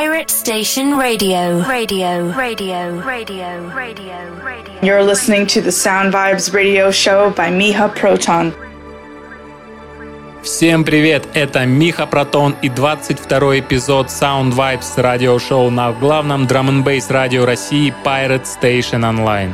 Pirate Station Radio. Radio, radio, radio, radio, radio. You're listening to the Sound Vibes radio show by Miha Proton. Всем привет, это Миха Протон и 22 эпизод Sound Vibes радиошоу на главном драм н радио России Pirate Station Online.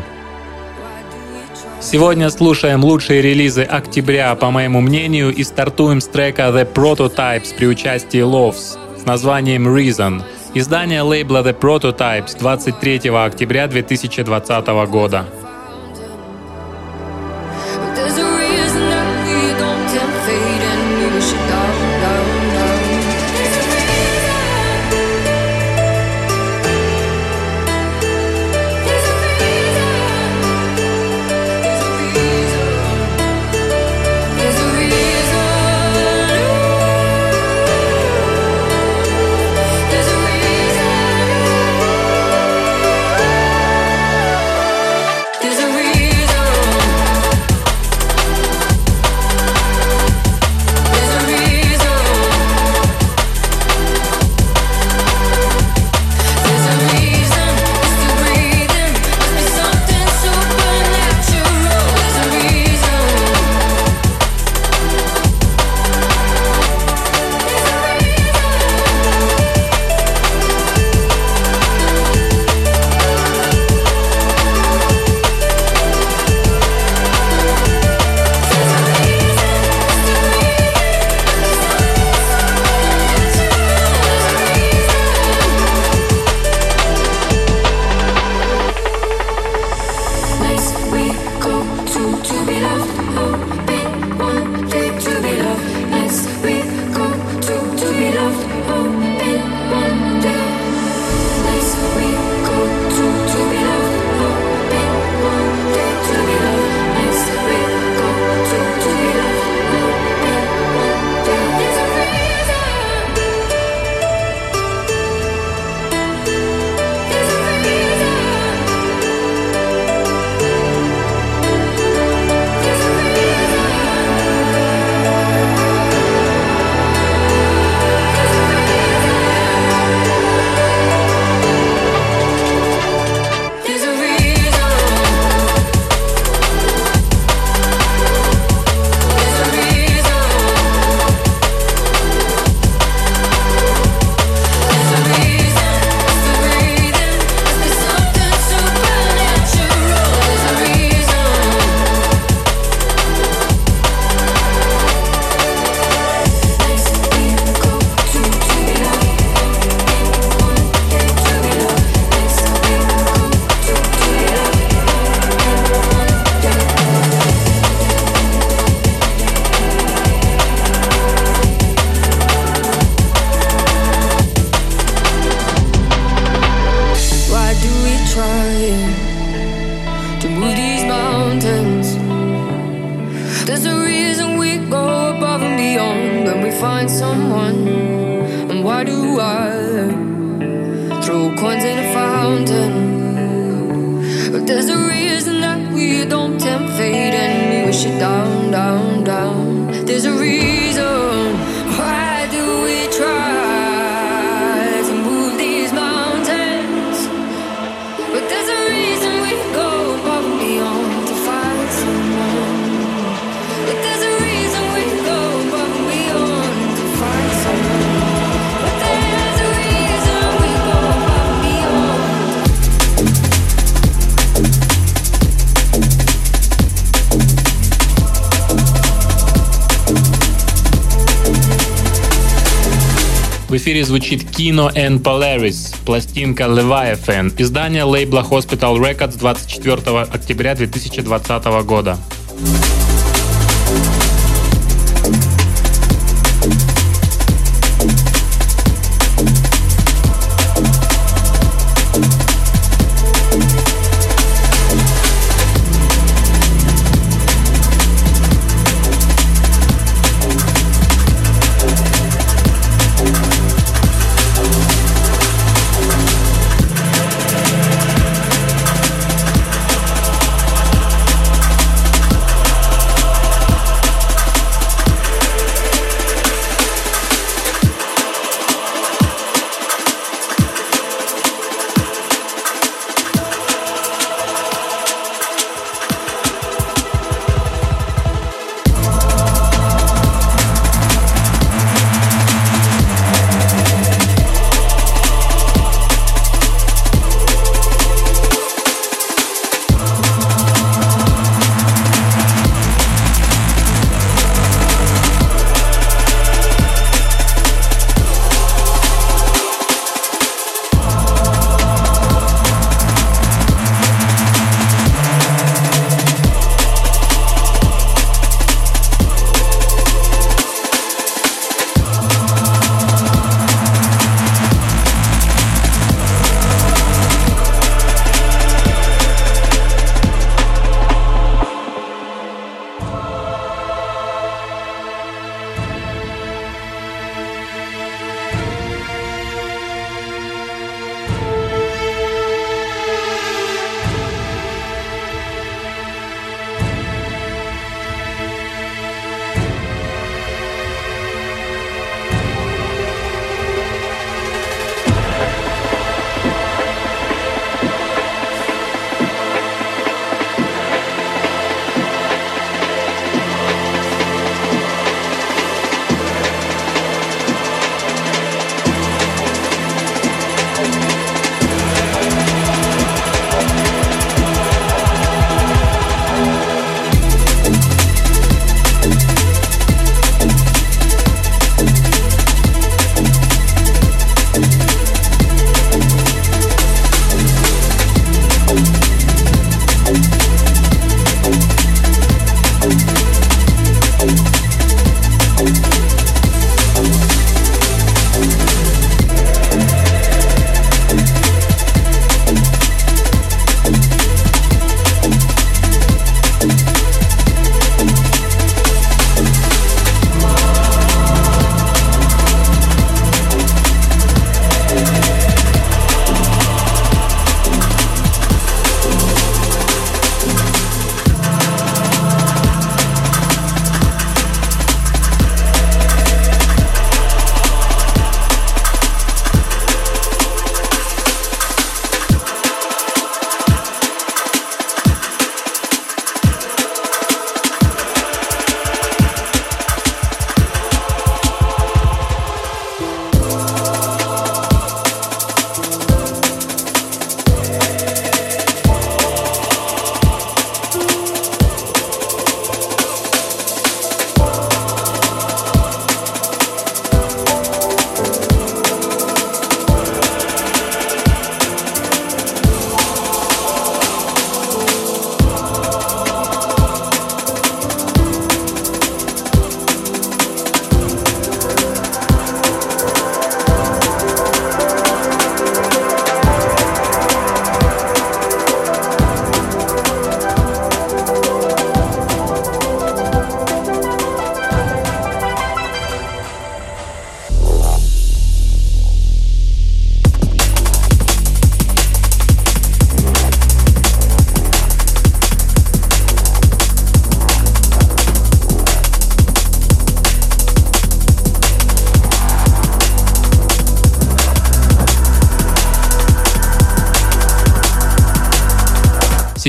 Сегодня слушаем лучшие релизы октября, по моему мнению, и стартуем с трека The Prototypes при участии Loves с названием Reason. Издание лейбла The Prototypes 23 октября 2020 года. Эфире звучит Kino and Polaris, пластинка Leviathan, издание лейбла Hospital Records 24 октября 2020 года.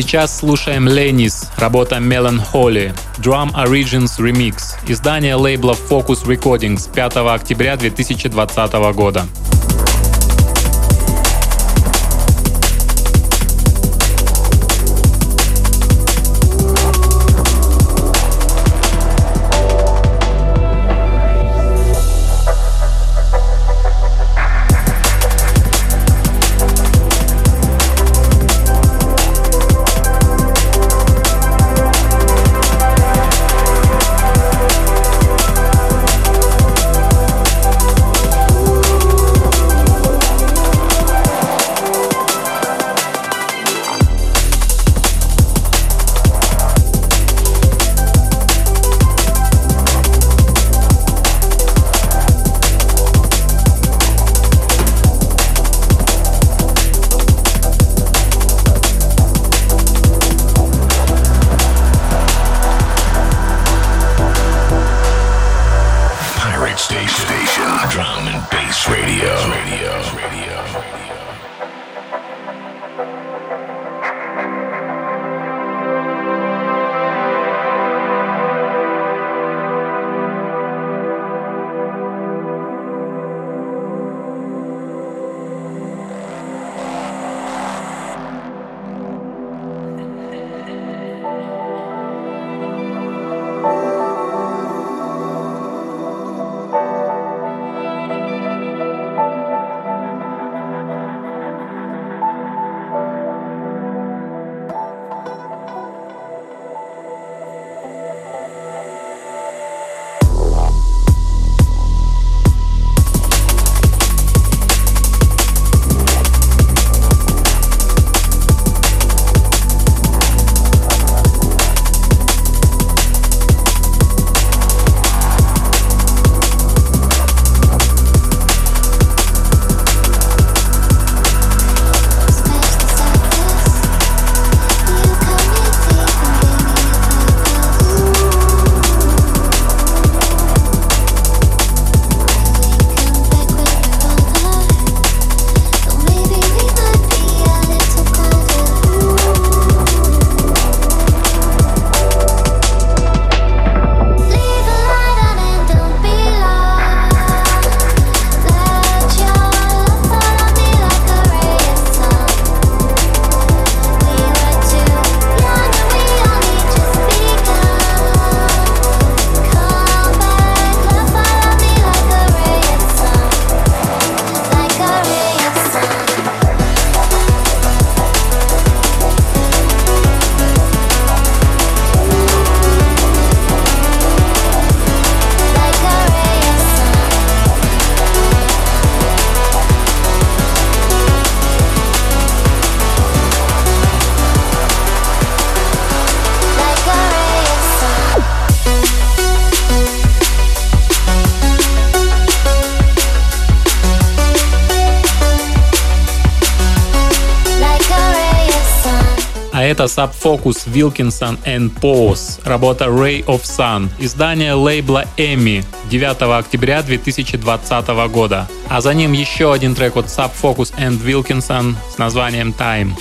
Сейчас слушаем Ленис, работа Melancholy, Drum Origins Remix, издание лейбла Focus Recordings 5 октября 2020 года. Это Subfocus Wilkinson and Pose, работа Ray of Sun, издание лейбла Emmy 9 октября 2020 года. А за ним еще один трек от Subfocus and Wilkinson с названием Time.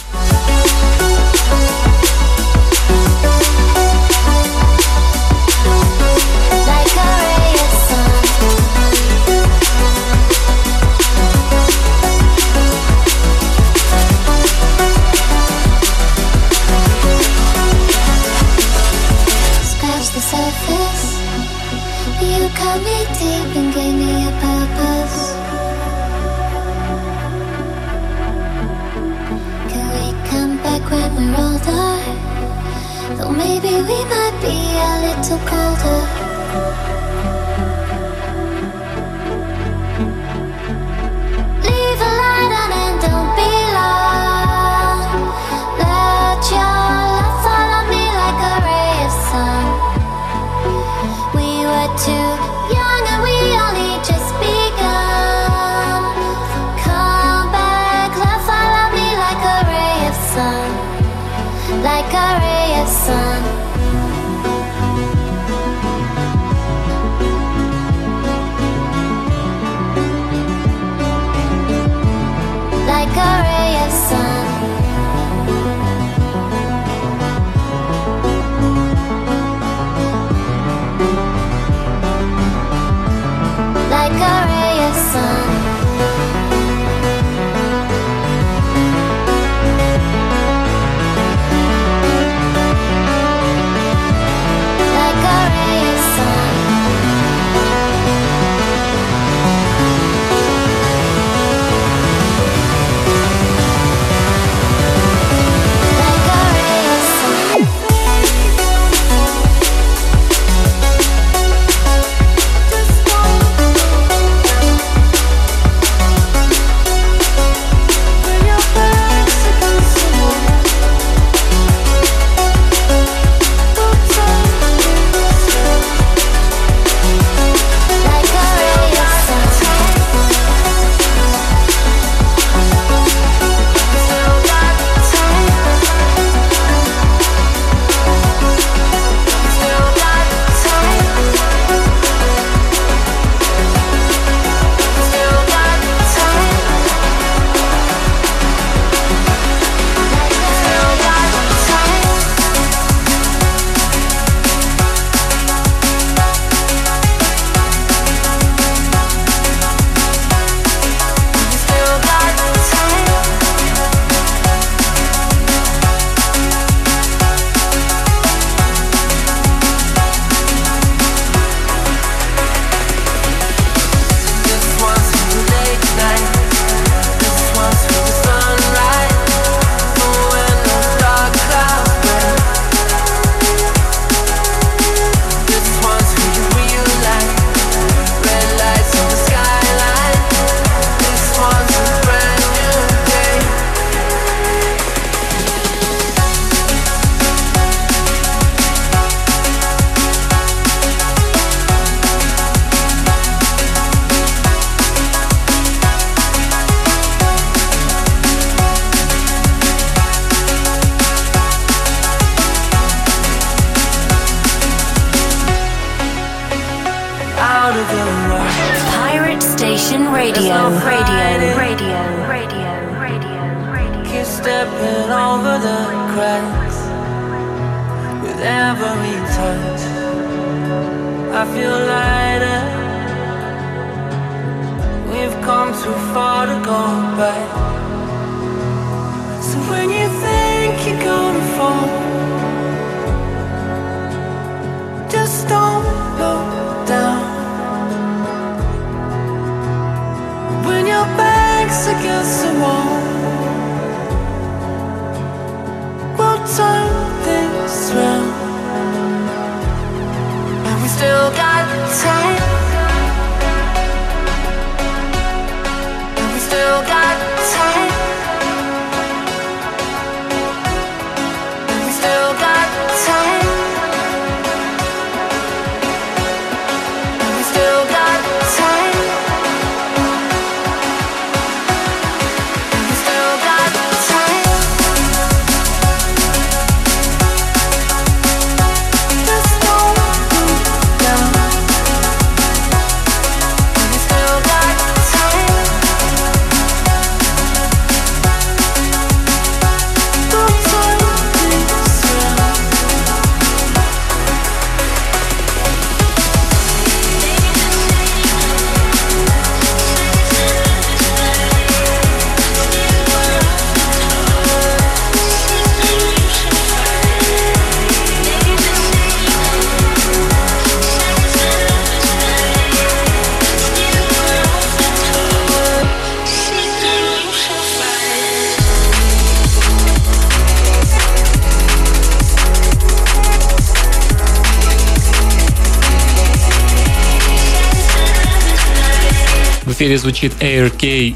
эфире звучит Air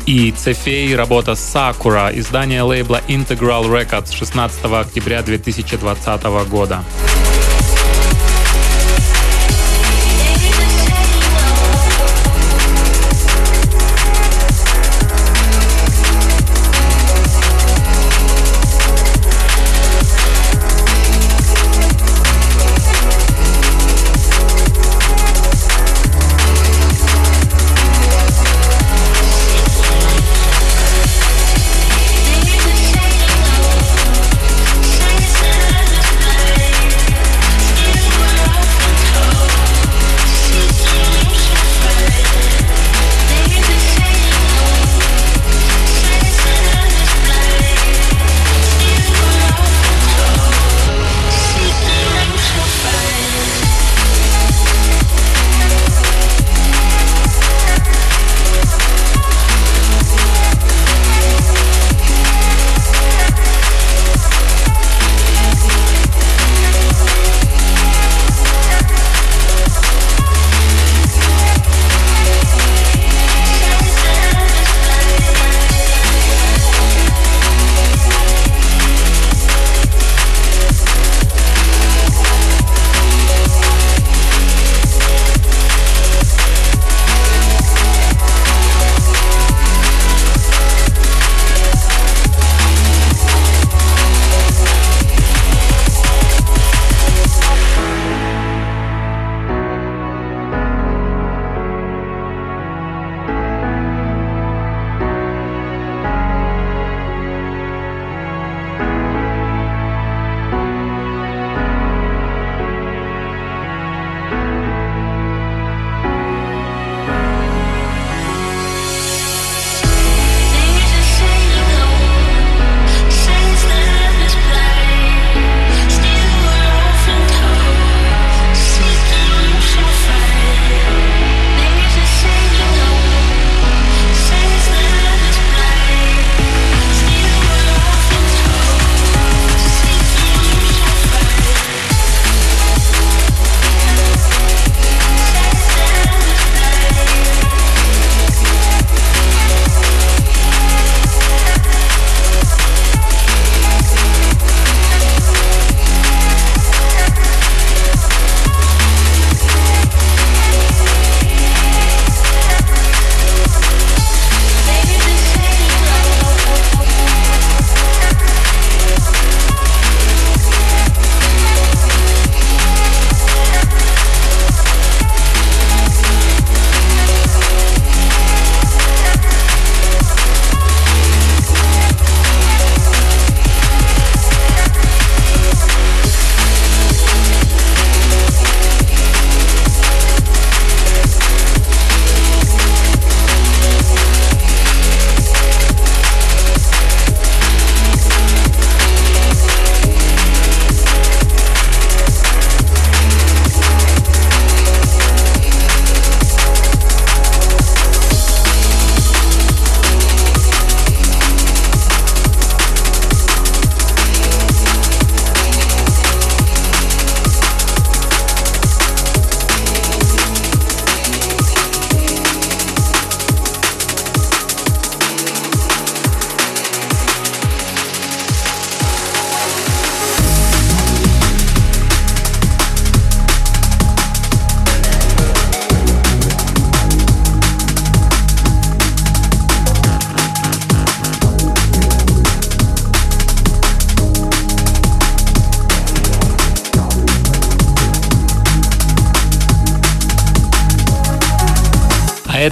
и Цефей, работа Sakura, издание лейбла Integral Records 16 октября 2020 года.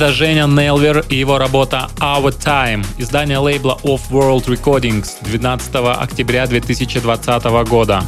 Это Женя Нелвер и его работа Our Time, издание лейбла Off World Recordings 12 октября 2020 года.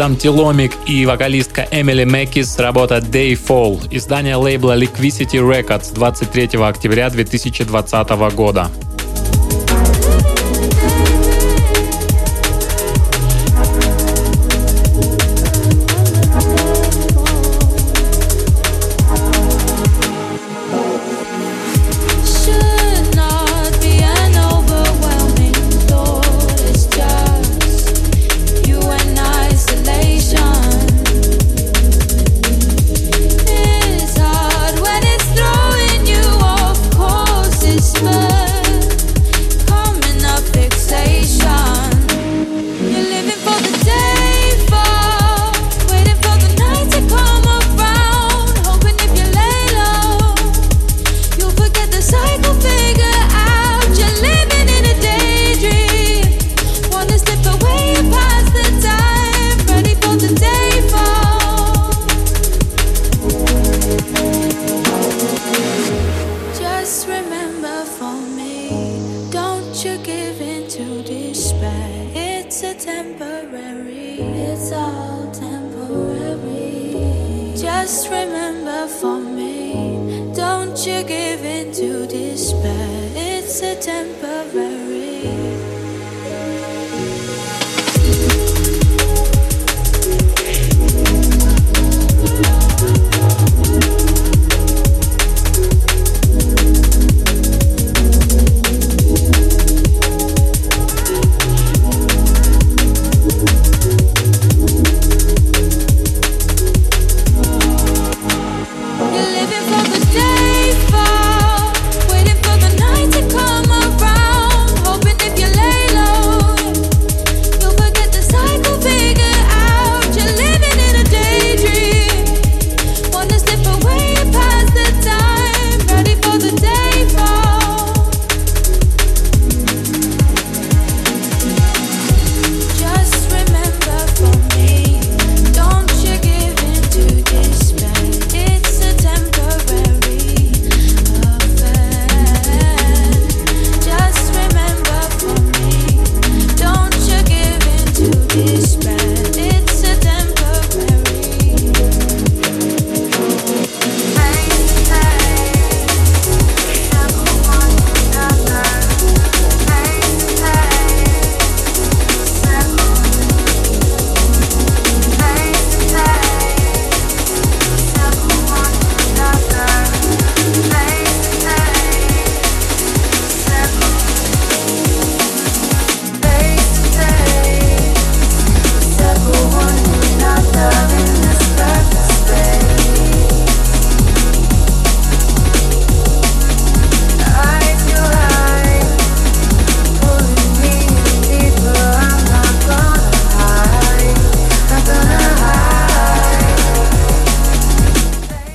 Следом Тиломик и вокалистка Эмили Мэкис работа Dayfall, издание лейбла Liquidity Records 23 октября 2020 года.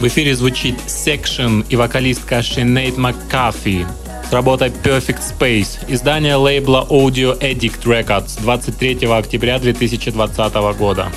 В эфире звучит Section и вокалистка Шинейд МакКафи с работой Perfect Space, издание лейбла Audio Addict Records 23 октября 2020 года.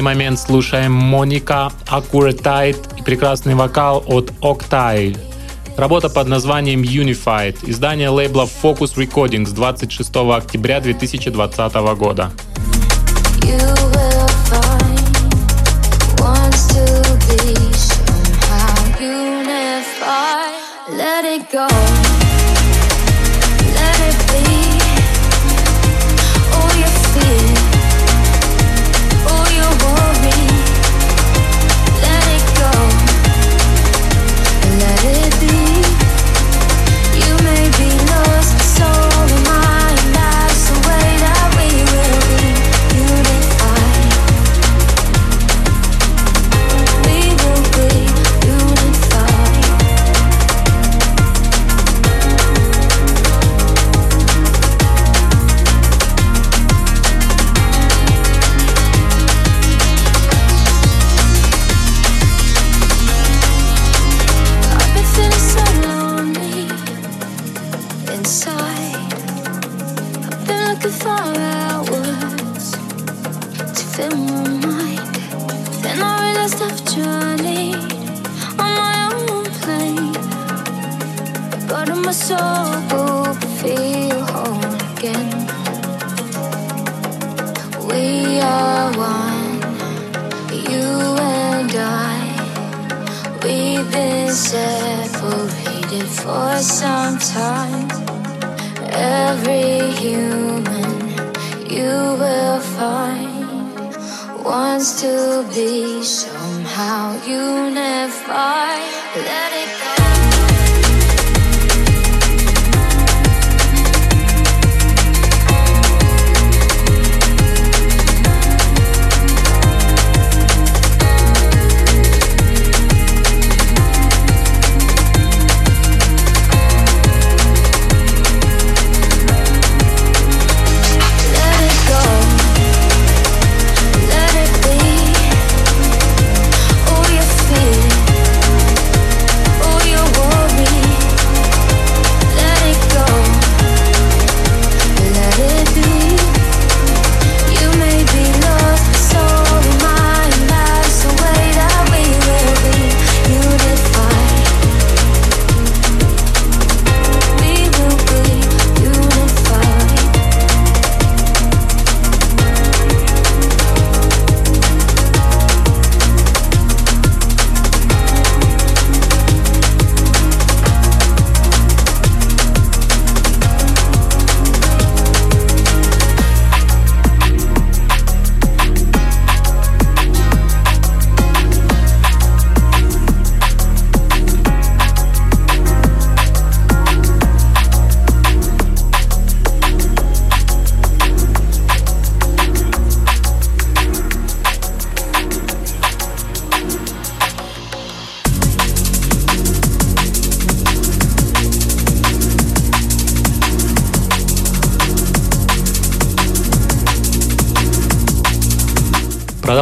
Данный момент слушаем Моника, Accurate и прекрасный вокал от Octile. Работа под названием Unified, издание лейбла Focus Recordings 26 октября 2020 года. Let it go.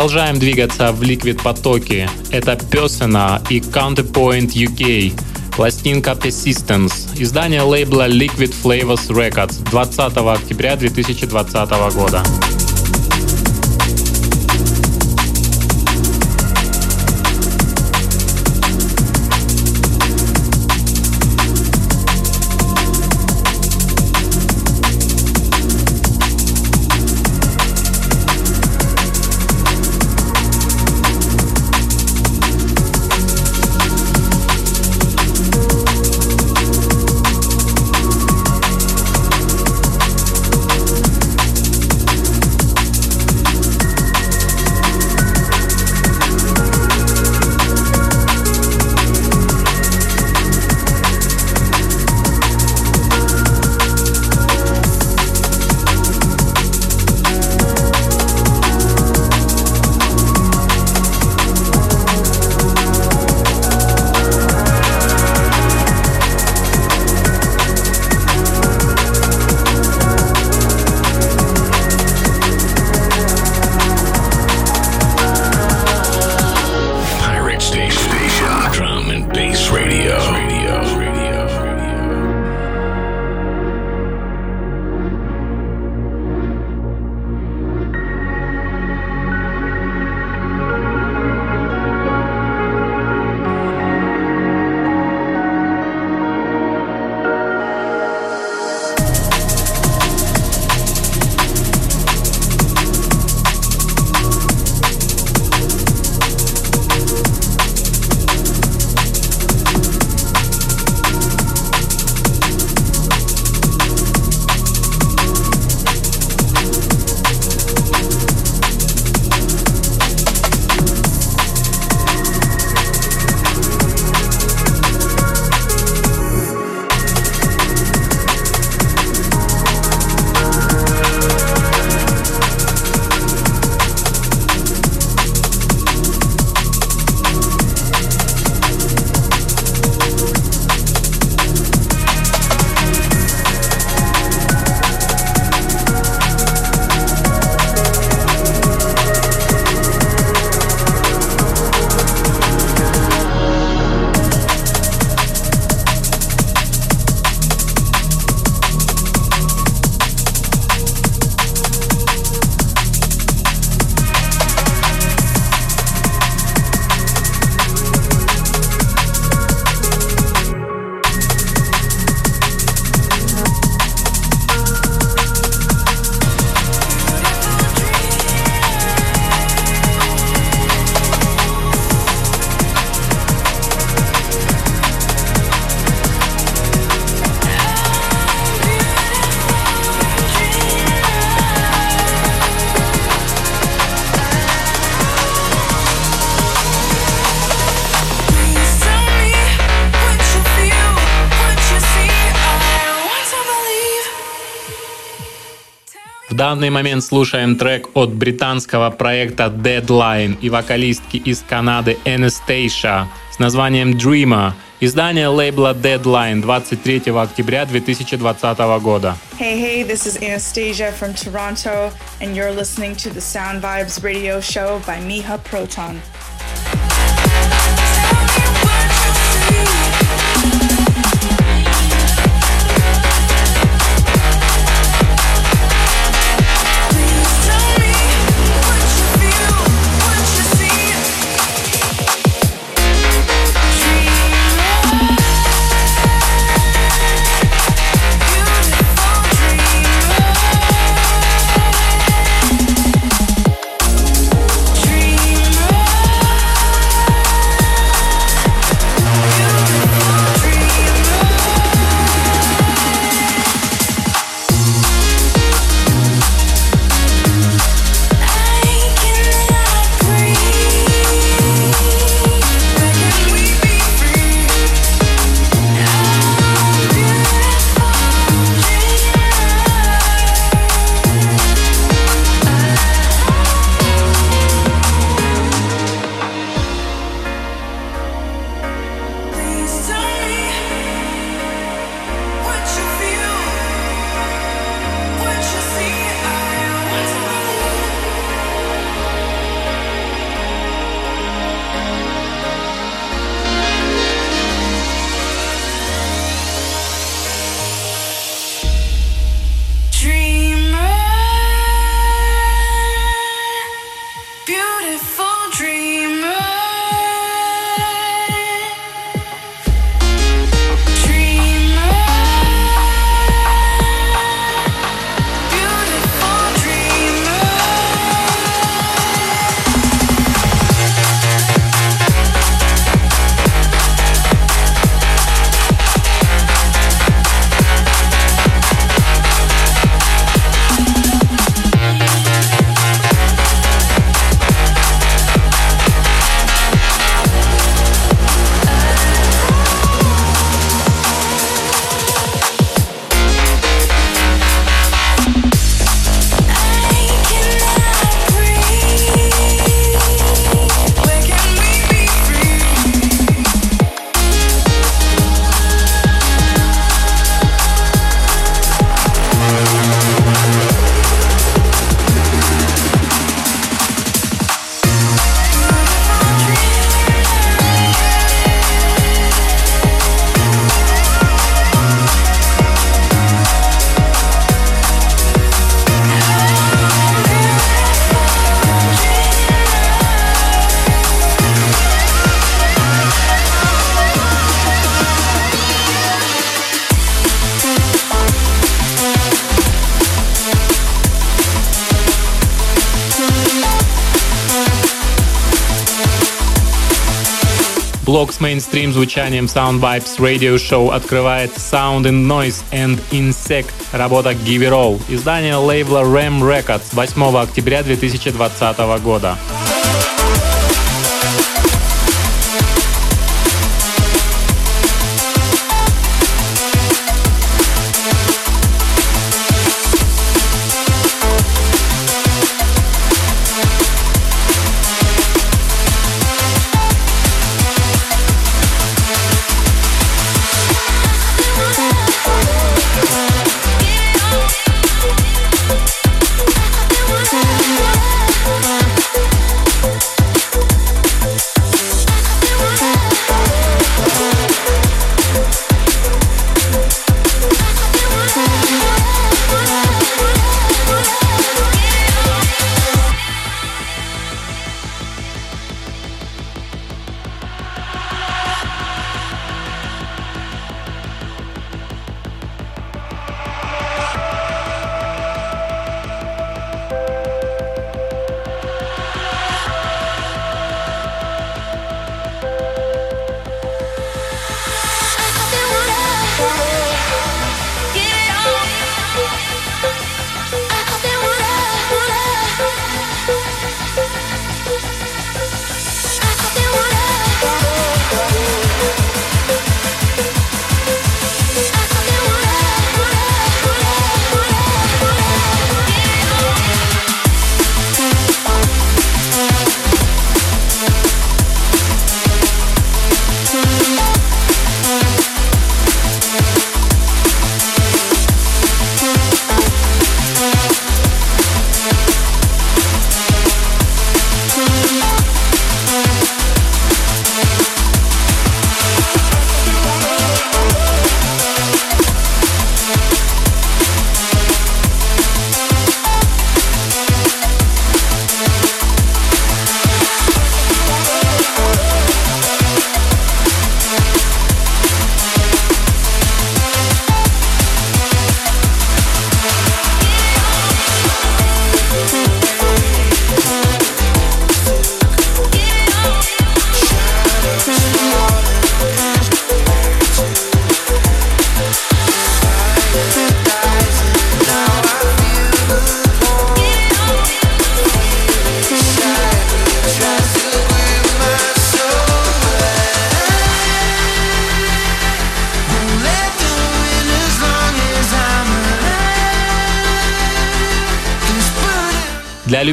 Продолжаем двигаться в Liquid потоке. Это Persona и Counterpoint UK. Пластинка Persistence. Издание лейбла Liquid Flavors Records 20 октября 2020 года. Данный момент слушаем трек от британского проекта Deadline и вокалистки из Канады Anastasia с названием Dreamer. Издание лейбла Deadline 23 октября 2020 года. Hey, hey, this is Anastasia from Toronto, and you're listening to the Sound Vibes radio show by Miha Proton. Блок с мейнстрим звучанием Sound Vibes Radio Show открывает Sound in Noise and Insect, работа Give It All, издание лейбла Ram Records 8 октября 2020 года.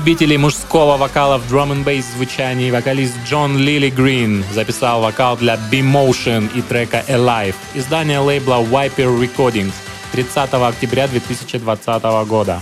Любителей мужского вокала в drum and bass звучании вокалист Джон Лили Грин записал вокал для B-Motion и трека Alive, издание лейбла Viper Recordings 30 октября 2020 года.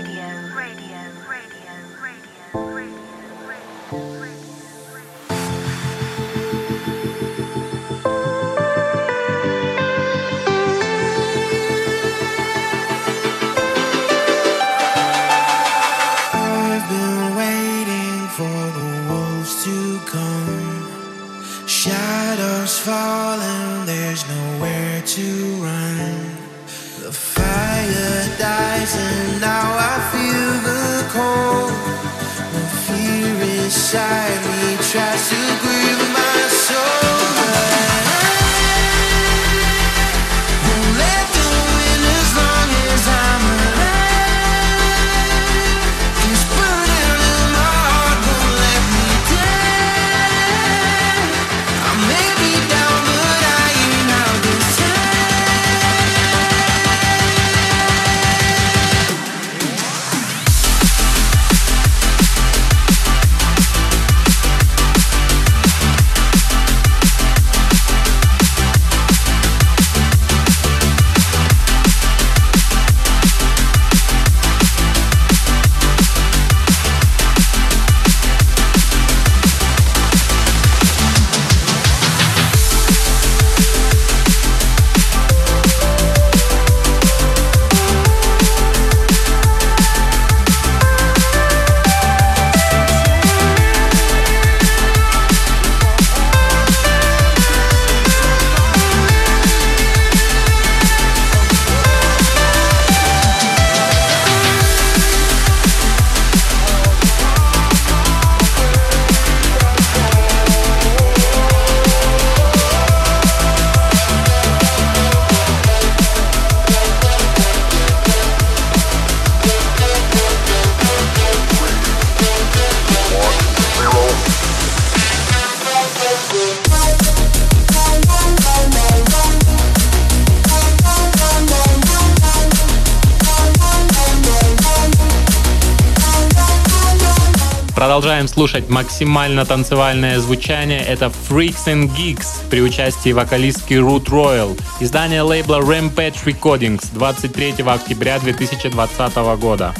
chassis Продолжаем слушать максимально танцевальное звучание. Это Freaks and Geeks при участии вокалистки Root Royal. Издание лейбла Rampage Recordings 23 октября 2020 года.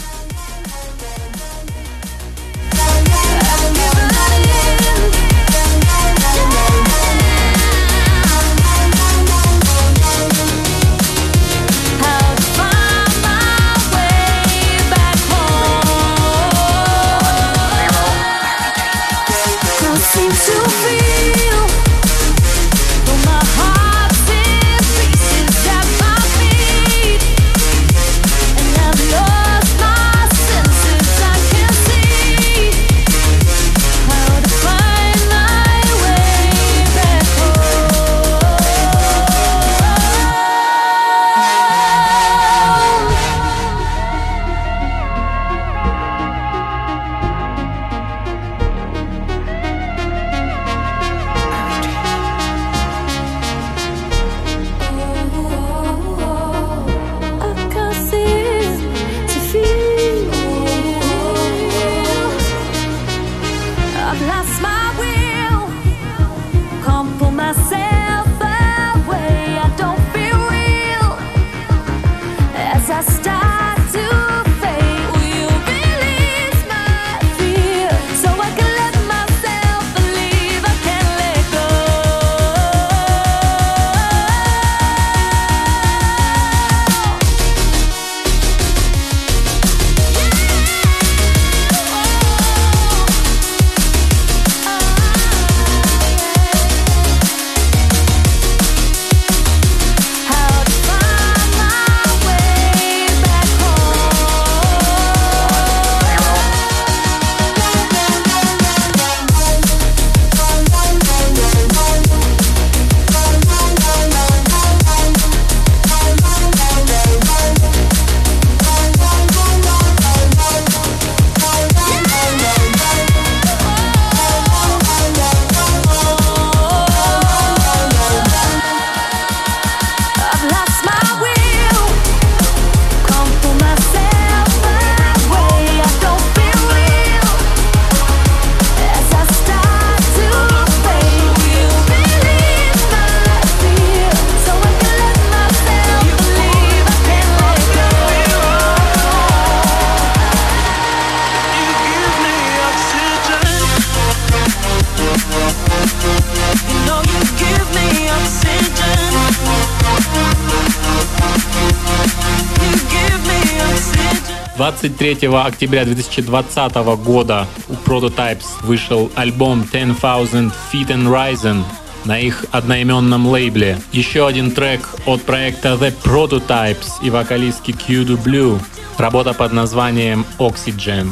23 октября 2020 года у Prototypes вышел альбом 10,000 Feet and Rising на их одноименном лейбле. Еще один трек от проекта The Prototypes и вокалистки QW Работа под названием Oxygen.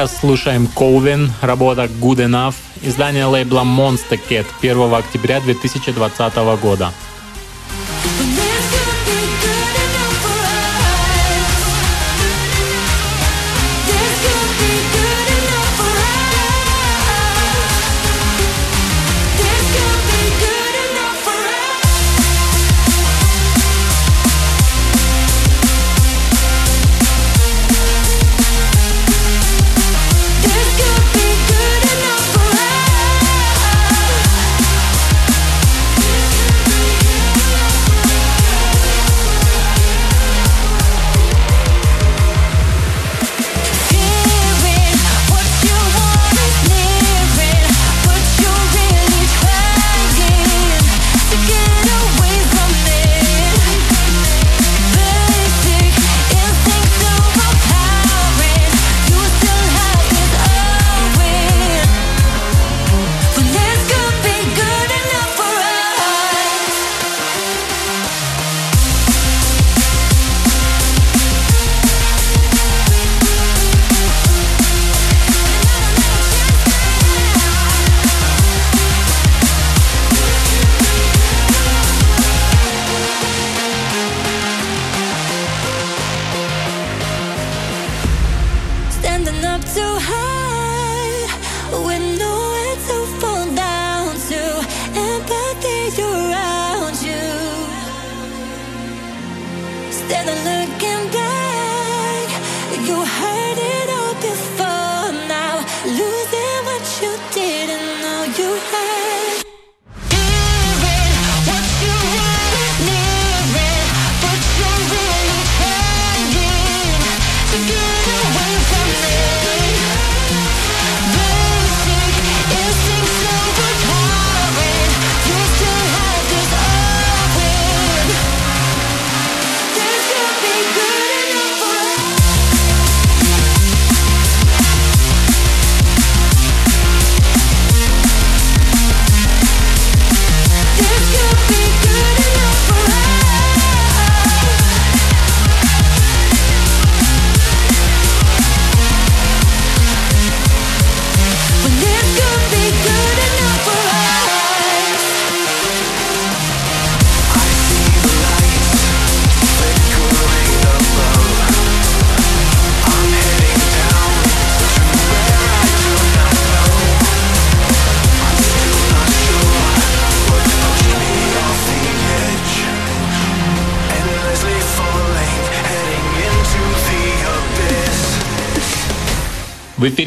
сейчас слушаем Коувен, работа Good Enough, издание лейбла Monster Cat 1 октября 2020 года.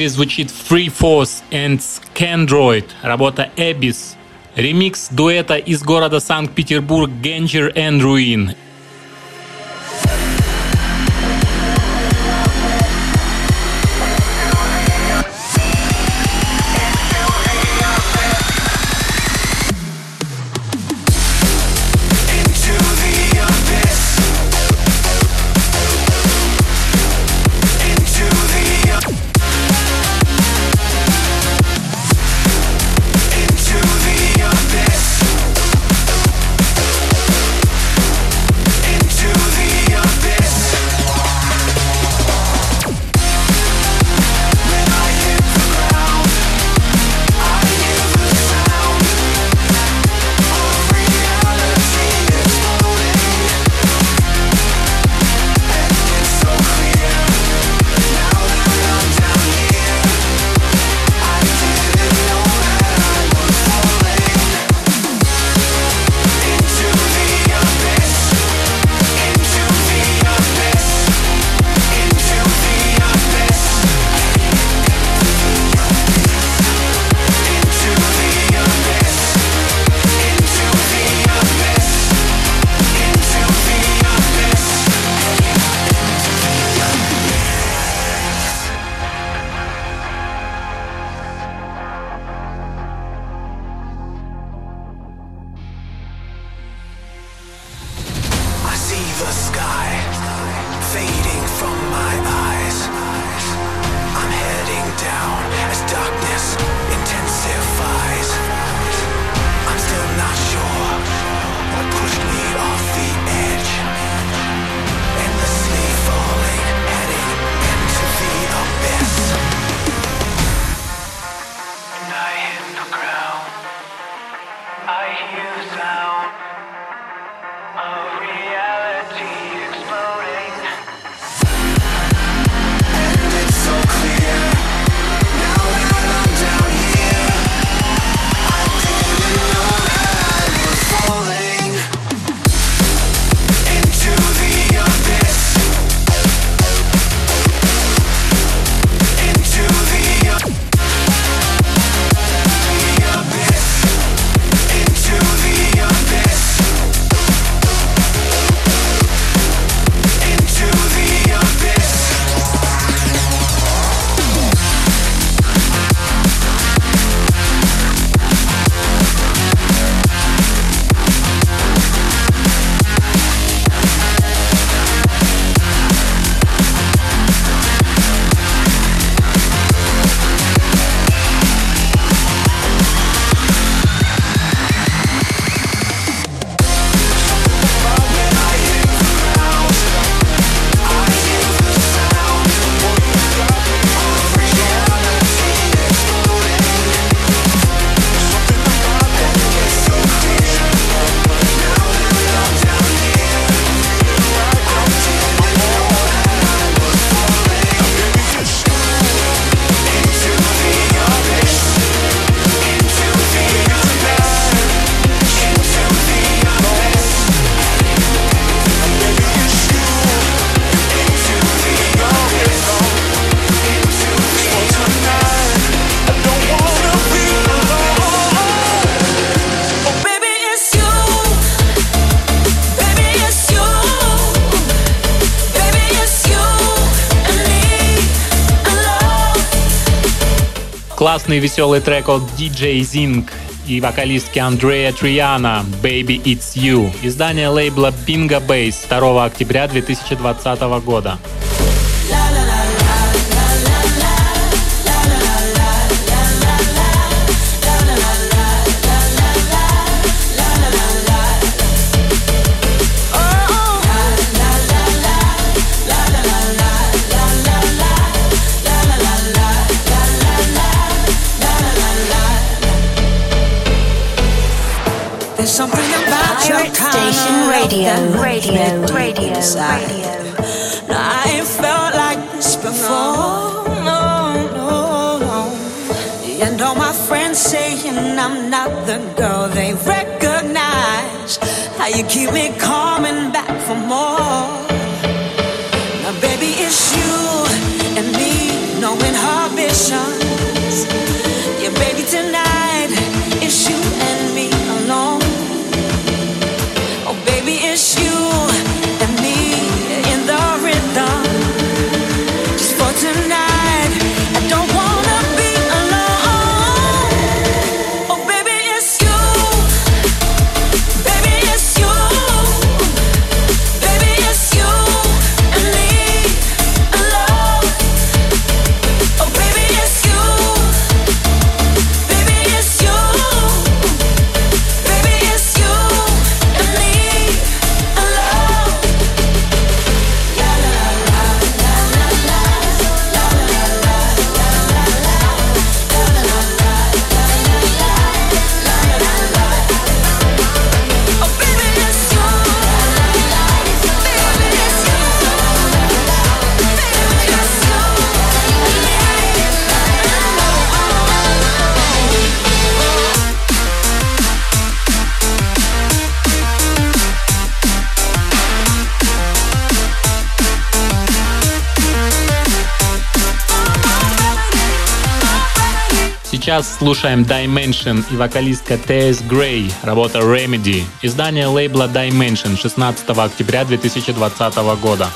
звучит Free Force and Scandroid, работа Abyss, ремикс дуэта из города Санкт-Петербург Ganger and Ruin классный веселый трек от DJ Zing и вокалистки Андрея Триана «Baby It's You» издание лейбла Bingo Base 2 октября 2020 года. There's something about Pirate your Station Radio. Radio. Radio. Radio. No, I ain't felt like this before. No, no, no. And all my friends saying I'm not the girl they recognize. How you keep me coming back for more. сейчас слушаем Dimension и вокалистка Тейс Грей, работа Remedy, издание лейбла Dimension 16 октября 2020 года.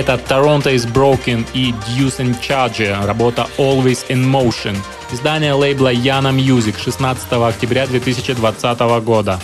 это Toronto is Broken и Deuce and Charge, работа Always in Motion, издание лейбла Yana Music 16 октября 2020 года.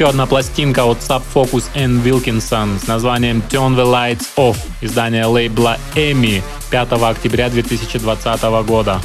Еще одна пластинка от Subfocus and Wilkinson с названием Turn the Lights Off, издание лейбла EMI 5 октября 2020 года.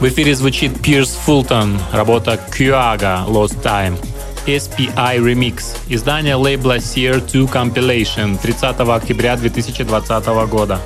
В эфире звучит Пирс Фултон, работа Кюага Lost Time. SPI Remix, издание лейбла Sear 2 Compilation 30 октября 2020 года.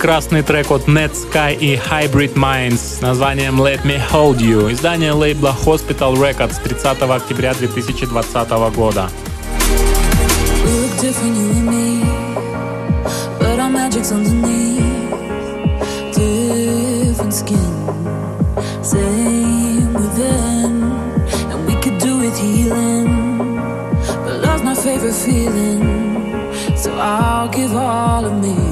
прекрасный трек от Net Sky и Hybrid Minds с названием Let Me Hold You, издание лейбла Hospital Records 30 октября 2020 года. Favorite feeling, so I'll give all of me.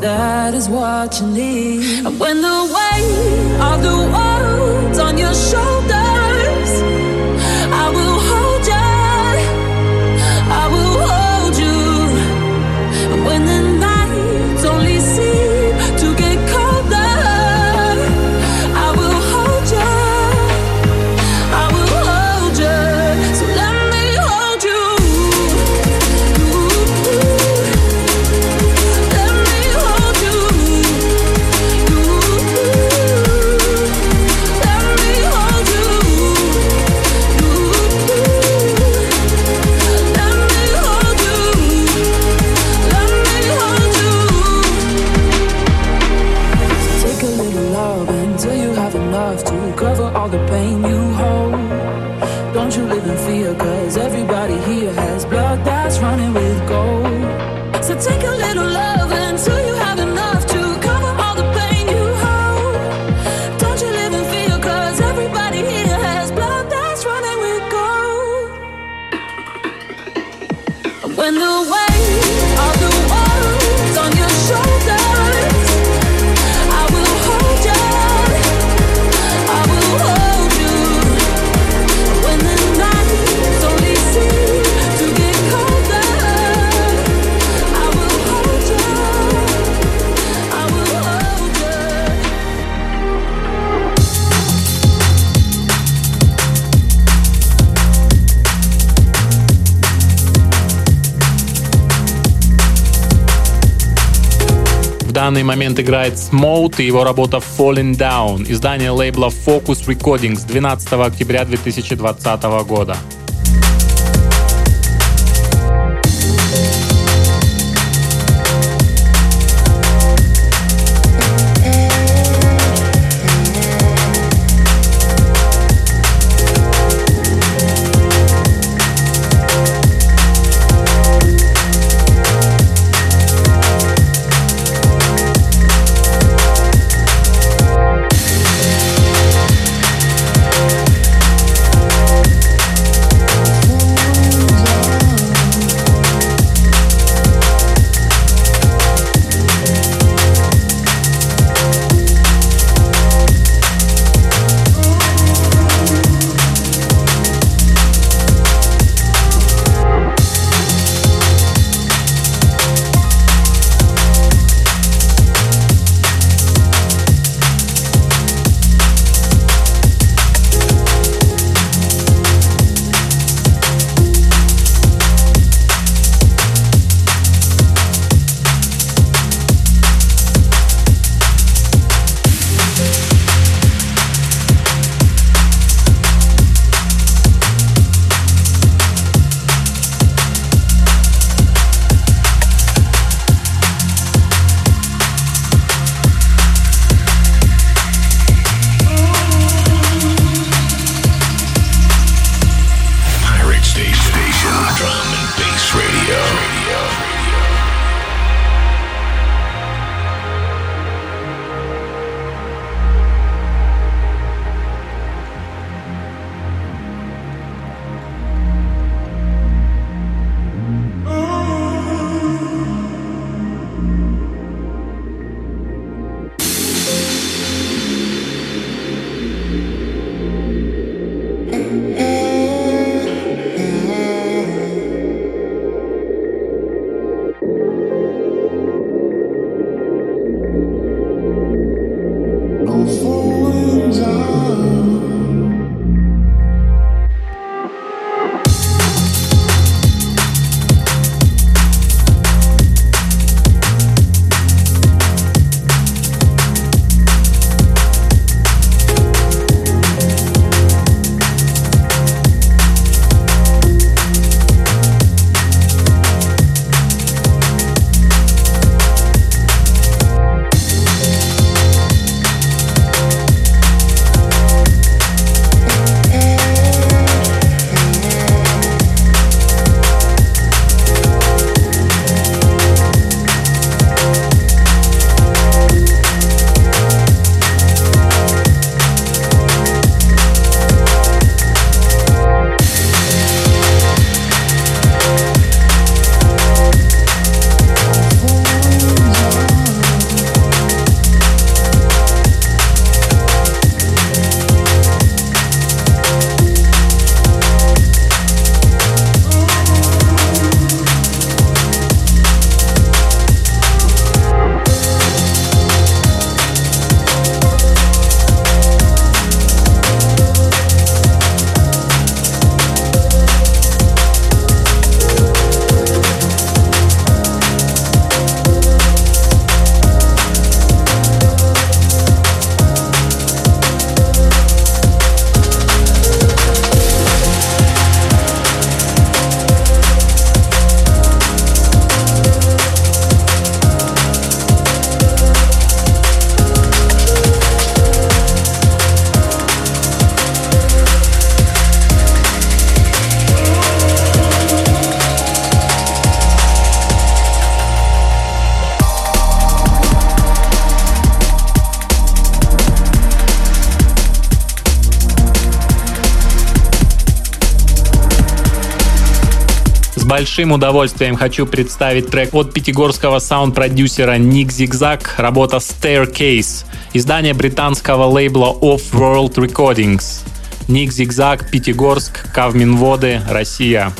that is what you need. And when the weight of the world's on your shoulders. момент играет Smote и его работа Falling Down, издание лейбла Focus Recordings 12 октября 2020 года. Большим удовольствием хочу представить трек от пятигорского саунд-продюсера Ник Зигзаг, работа Staircase, издание британского лейбла Off-World Recordings. Ник Зигзаг, Пятигорск, Кавминводы, Россия.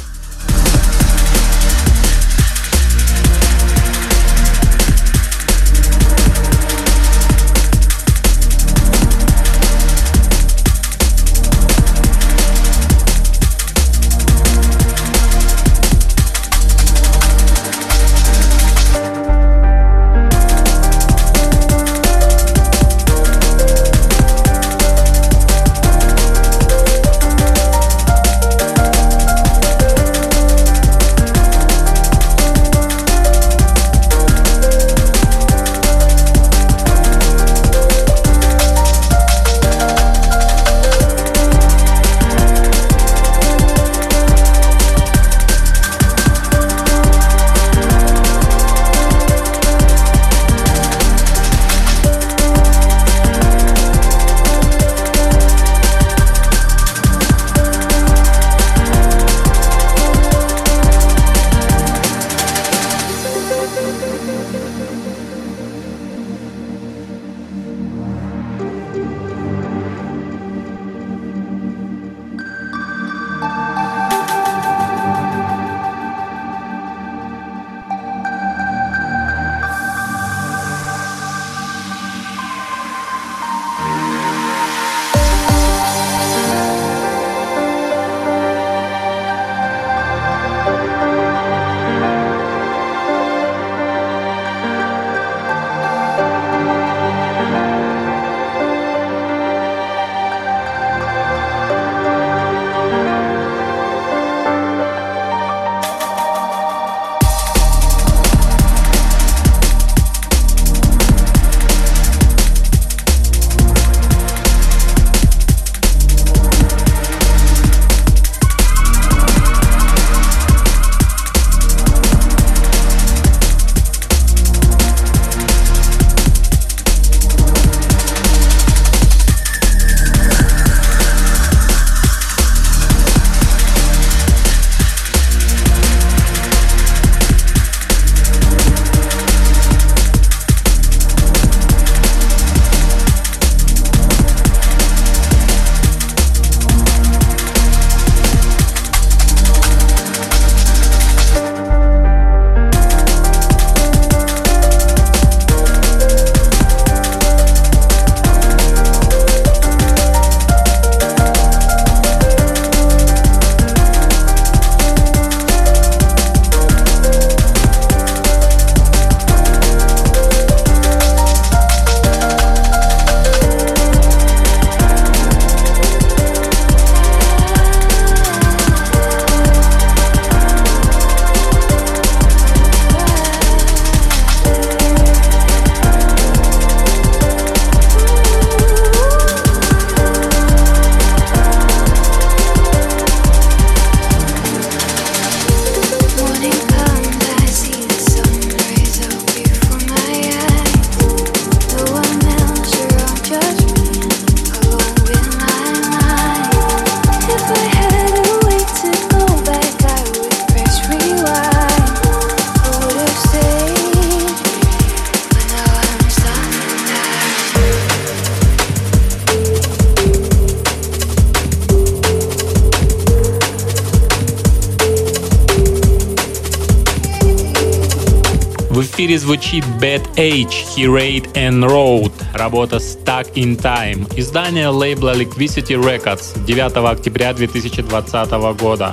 Звучит Bad Age, He Rate and Road, работа Stuck in Time, издание лейбла Liquidity Records 9 октября 2020 года.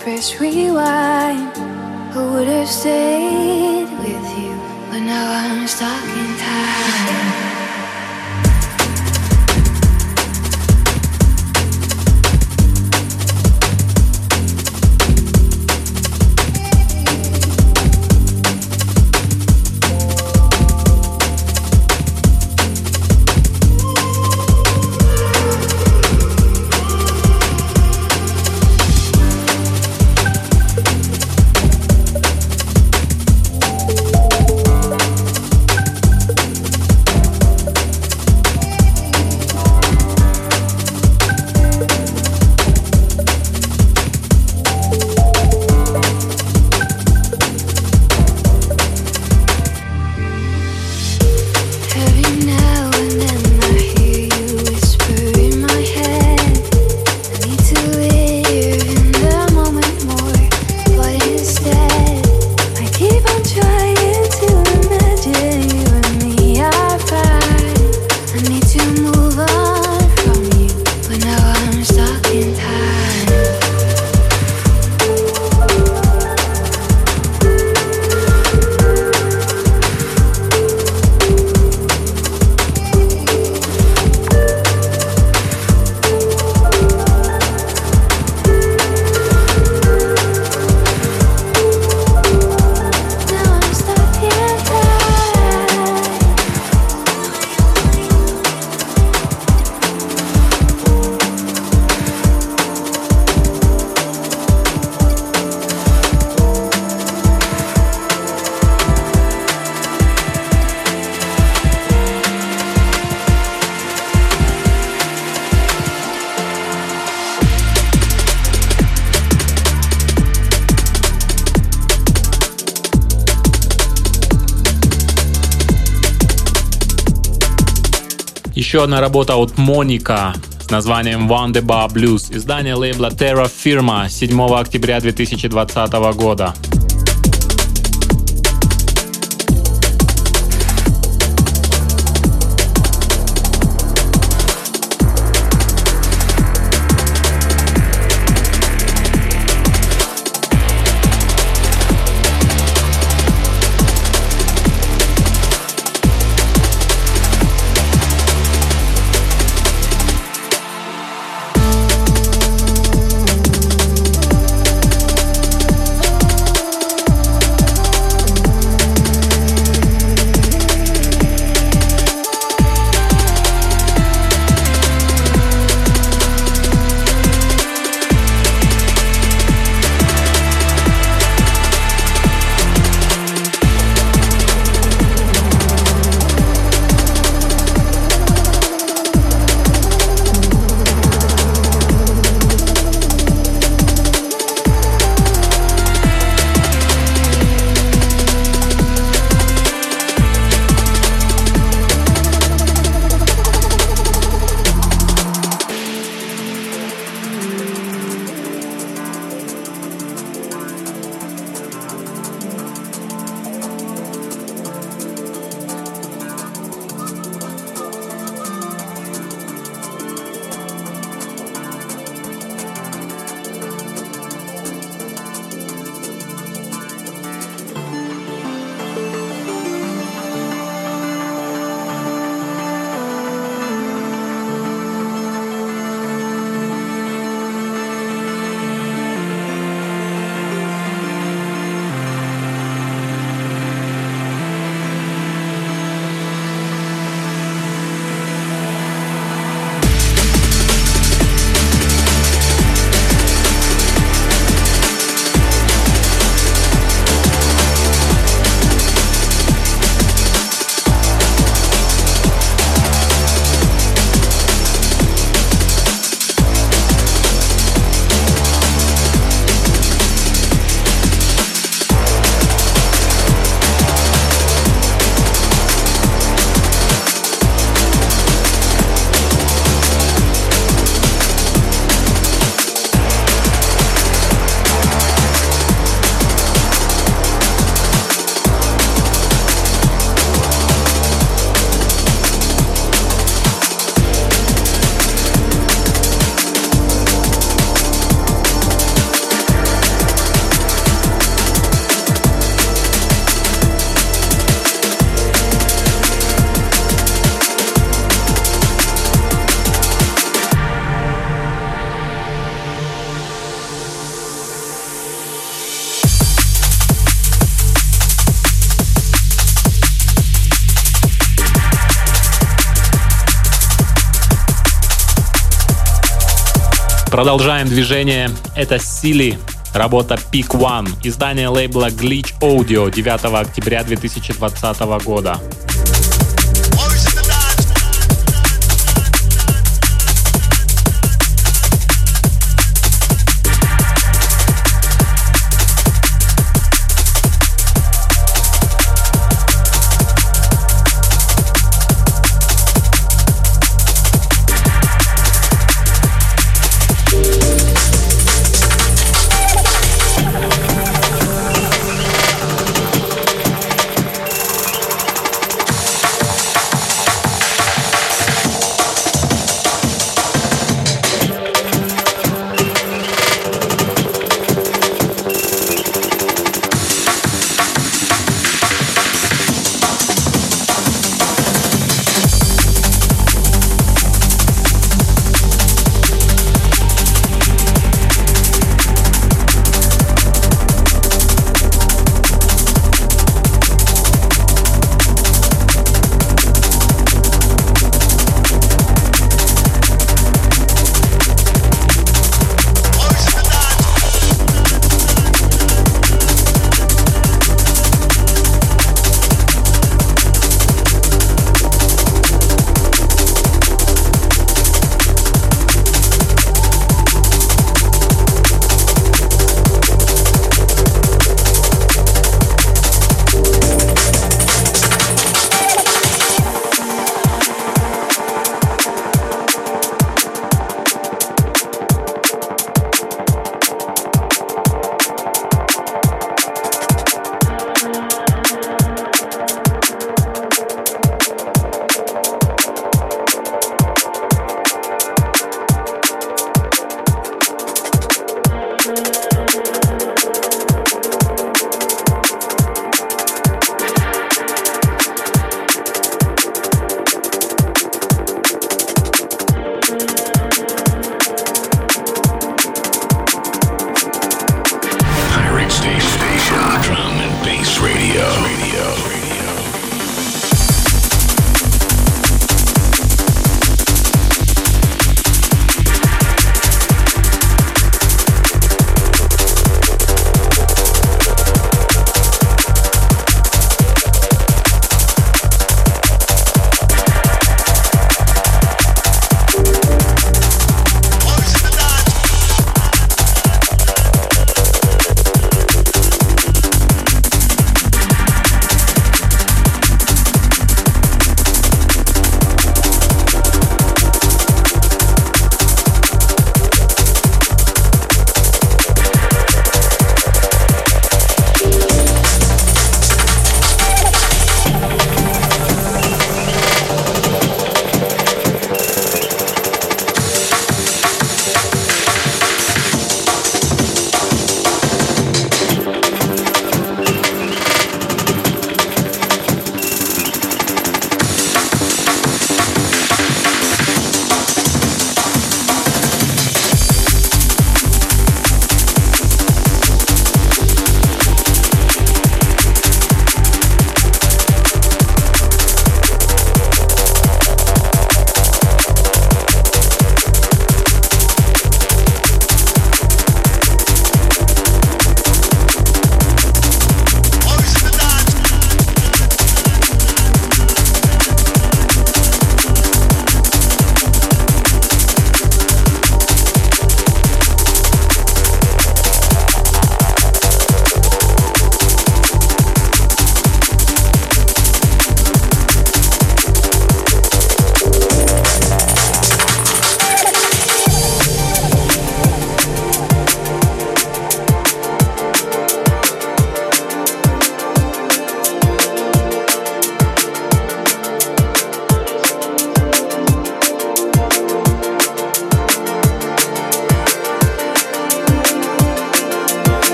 Press rewind. I would have stayed with you, but now I'm stuck in Еще одна работа от Моника с названием One The Bar Blues, издание лейбла Terra Firma 7 октября 2020 года. Продолжаем движение. Это Сили, работа Peak One, издание лейбла Glitch Audio 9 октября 2020 года.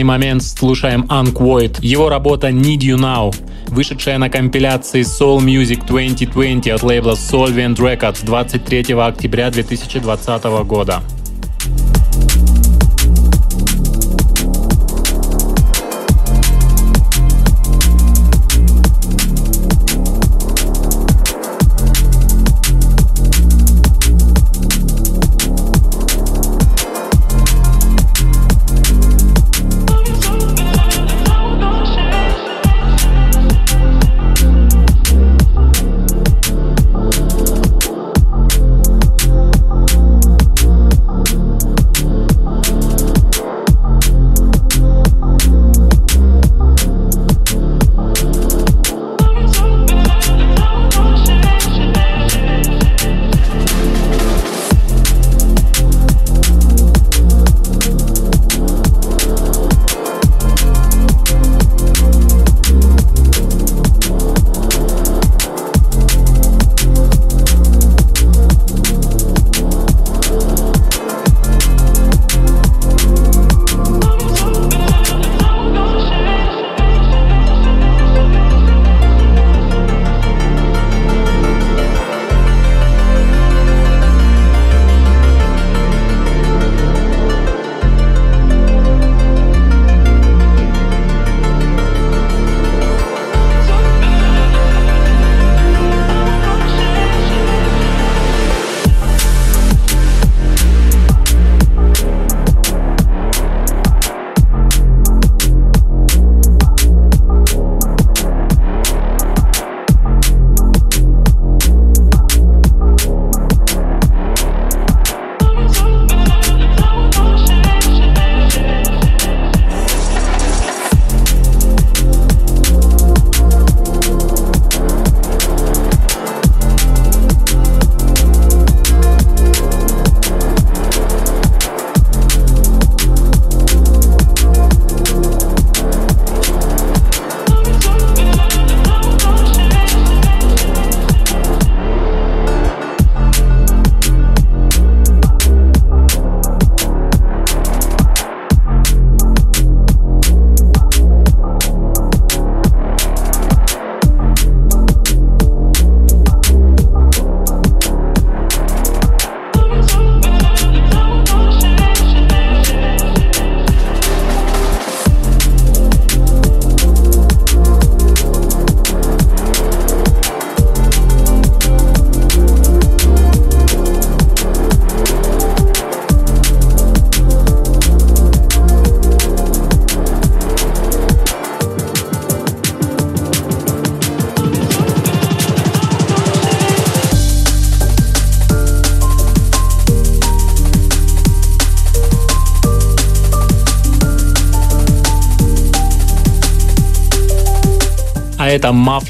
Данный момент слушаем Unquoid. Его работа Need You Now, вышедшая на компиляции Soul Music 2020 от лейбла Solvent Records 23 октября 2020 года.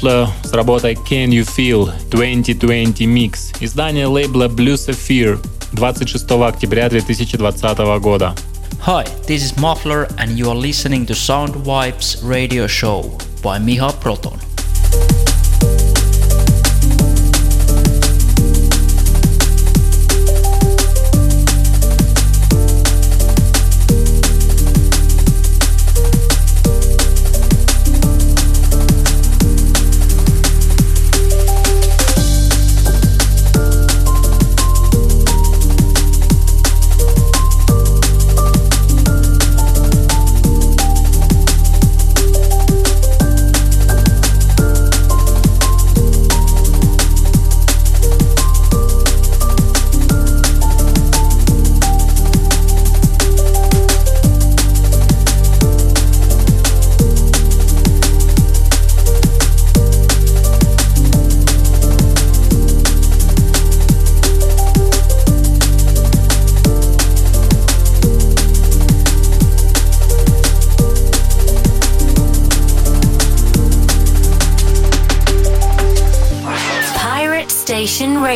это Muffler с работой Can You Feel 2020 Mix. Издание лейбла Blue Sapphire 26 октября 2020 года. Hi, this is Muffler and you are listening to Sound Vibes radio show by Miha Proton.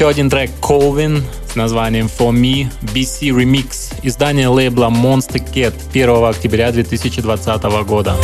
еще один трек Colvin с названием For Me BC Remix, издание лейбла Monster Cat 1 октября 2020 года.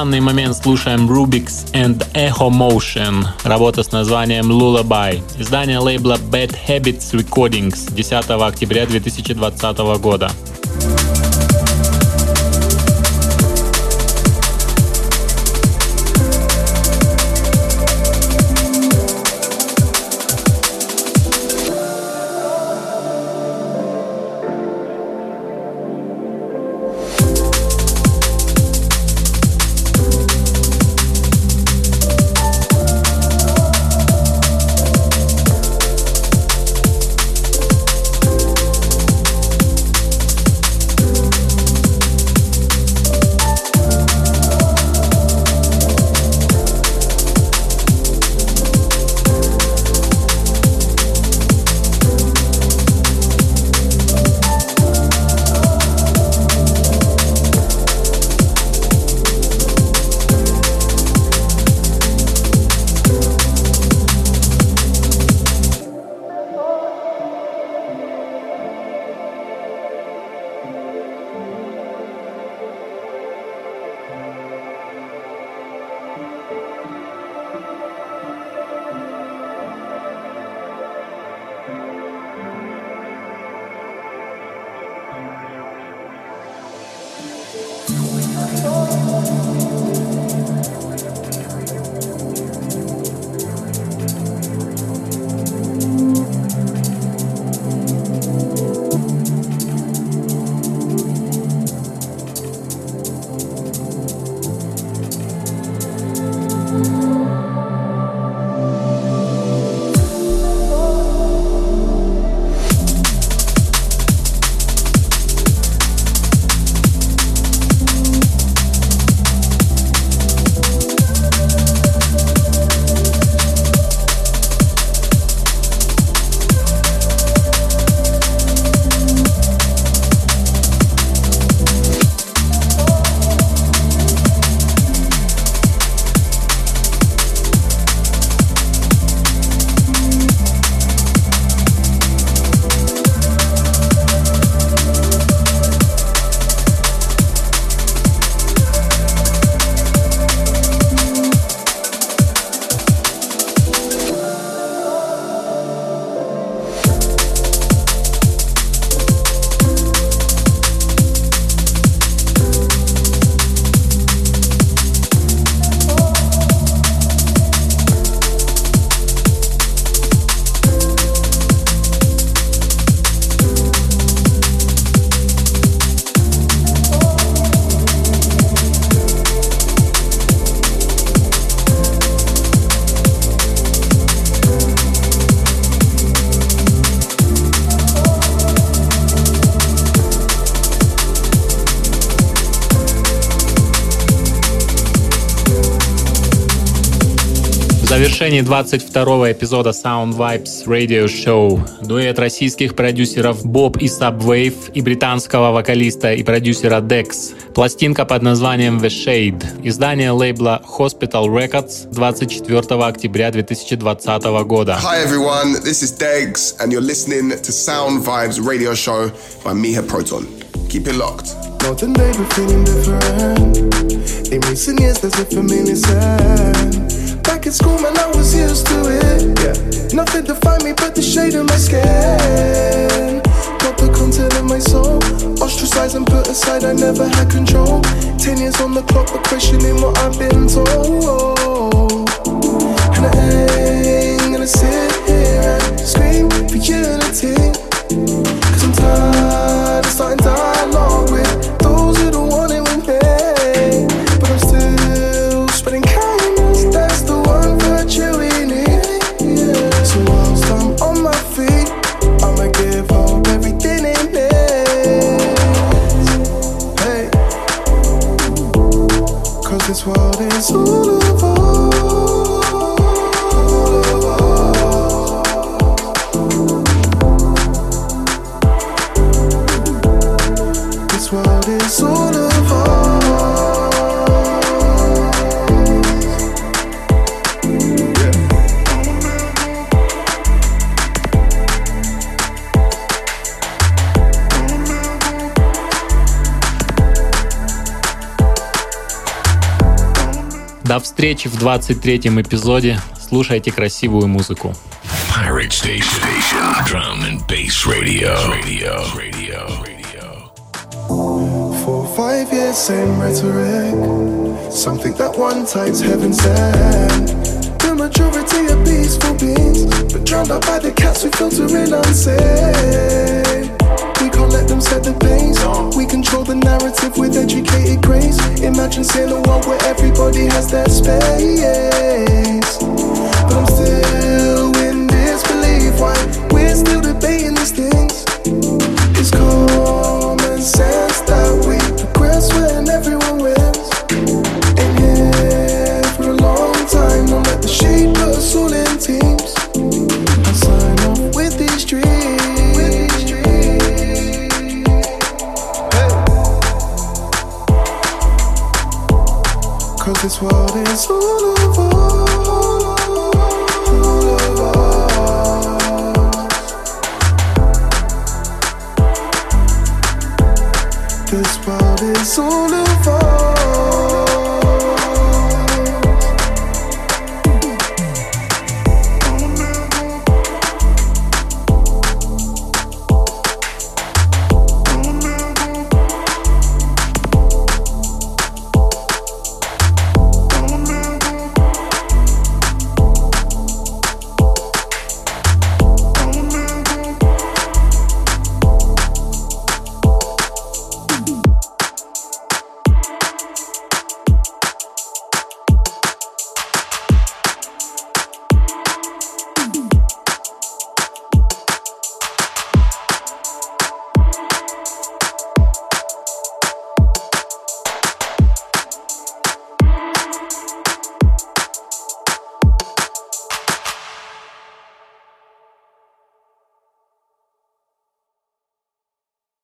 Данный момент слушаем Rubix and Echo Motion, работа с названием Lullaby, издание лейбла Bad Habits Recordings 10 октября 2020 года. Завершении 22 эпизода Sound Vibes Radio Show дуэт российских продюсеров Боб и Subwave и британского вокалиста и продюсера Dex. Пластинка под названием The Shade. Издание лейбла Hospital Records 24 октября 2020 года. Hi everyone, this is Dex and you're listening to Sound Vibes Radio Show by Miha Proton. Keep it locked. Nothing baby feeling different. In recent years there's a familiar sound. Back in school, man, I was used to it. Yeah. Nothing defined me but the shade of my skin. Got the content of my soul. Ostracized and put aside, I never had control. Ten years on the clock, but questioning what I've been told. And I ain't gonna sit here and scream for unity. Cause I'm tired of starting dialogue with world До встречи в 23-м эпизоде. Слушайте красивую музыку. Pirate Station. Station. Drum and bass radio. Radio. Radio. Radio. For five years, same rhetoric. Something that one times heaven sent. The majority are peaceful beings, but drowned out by the cats we filter in unseen. Let them set the pace. We control the narrative with educated grace. Imagine seeing a world where everybody has their space. But I'm still in disbelief. Why we're still debating these things? It's common sense world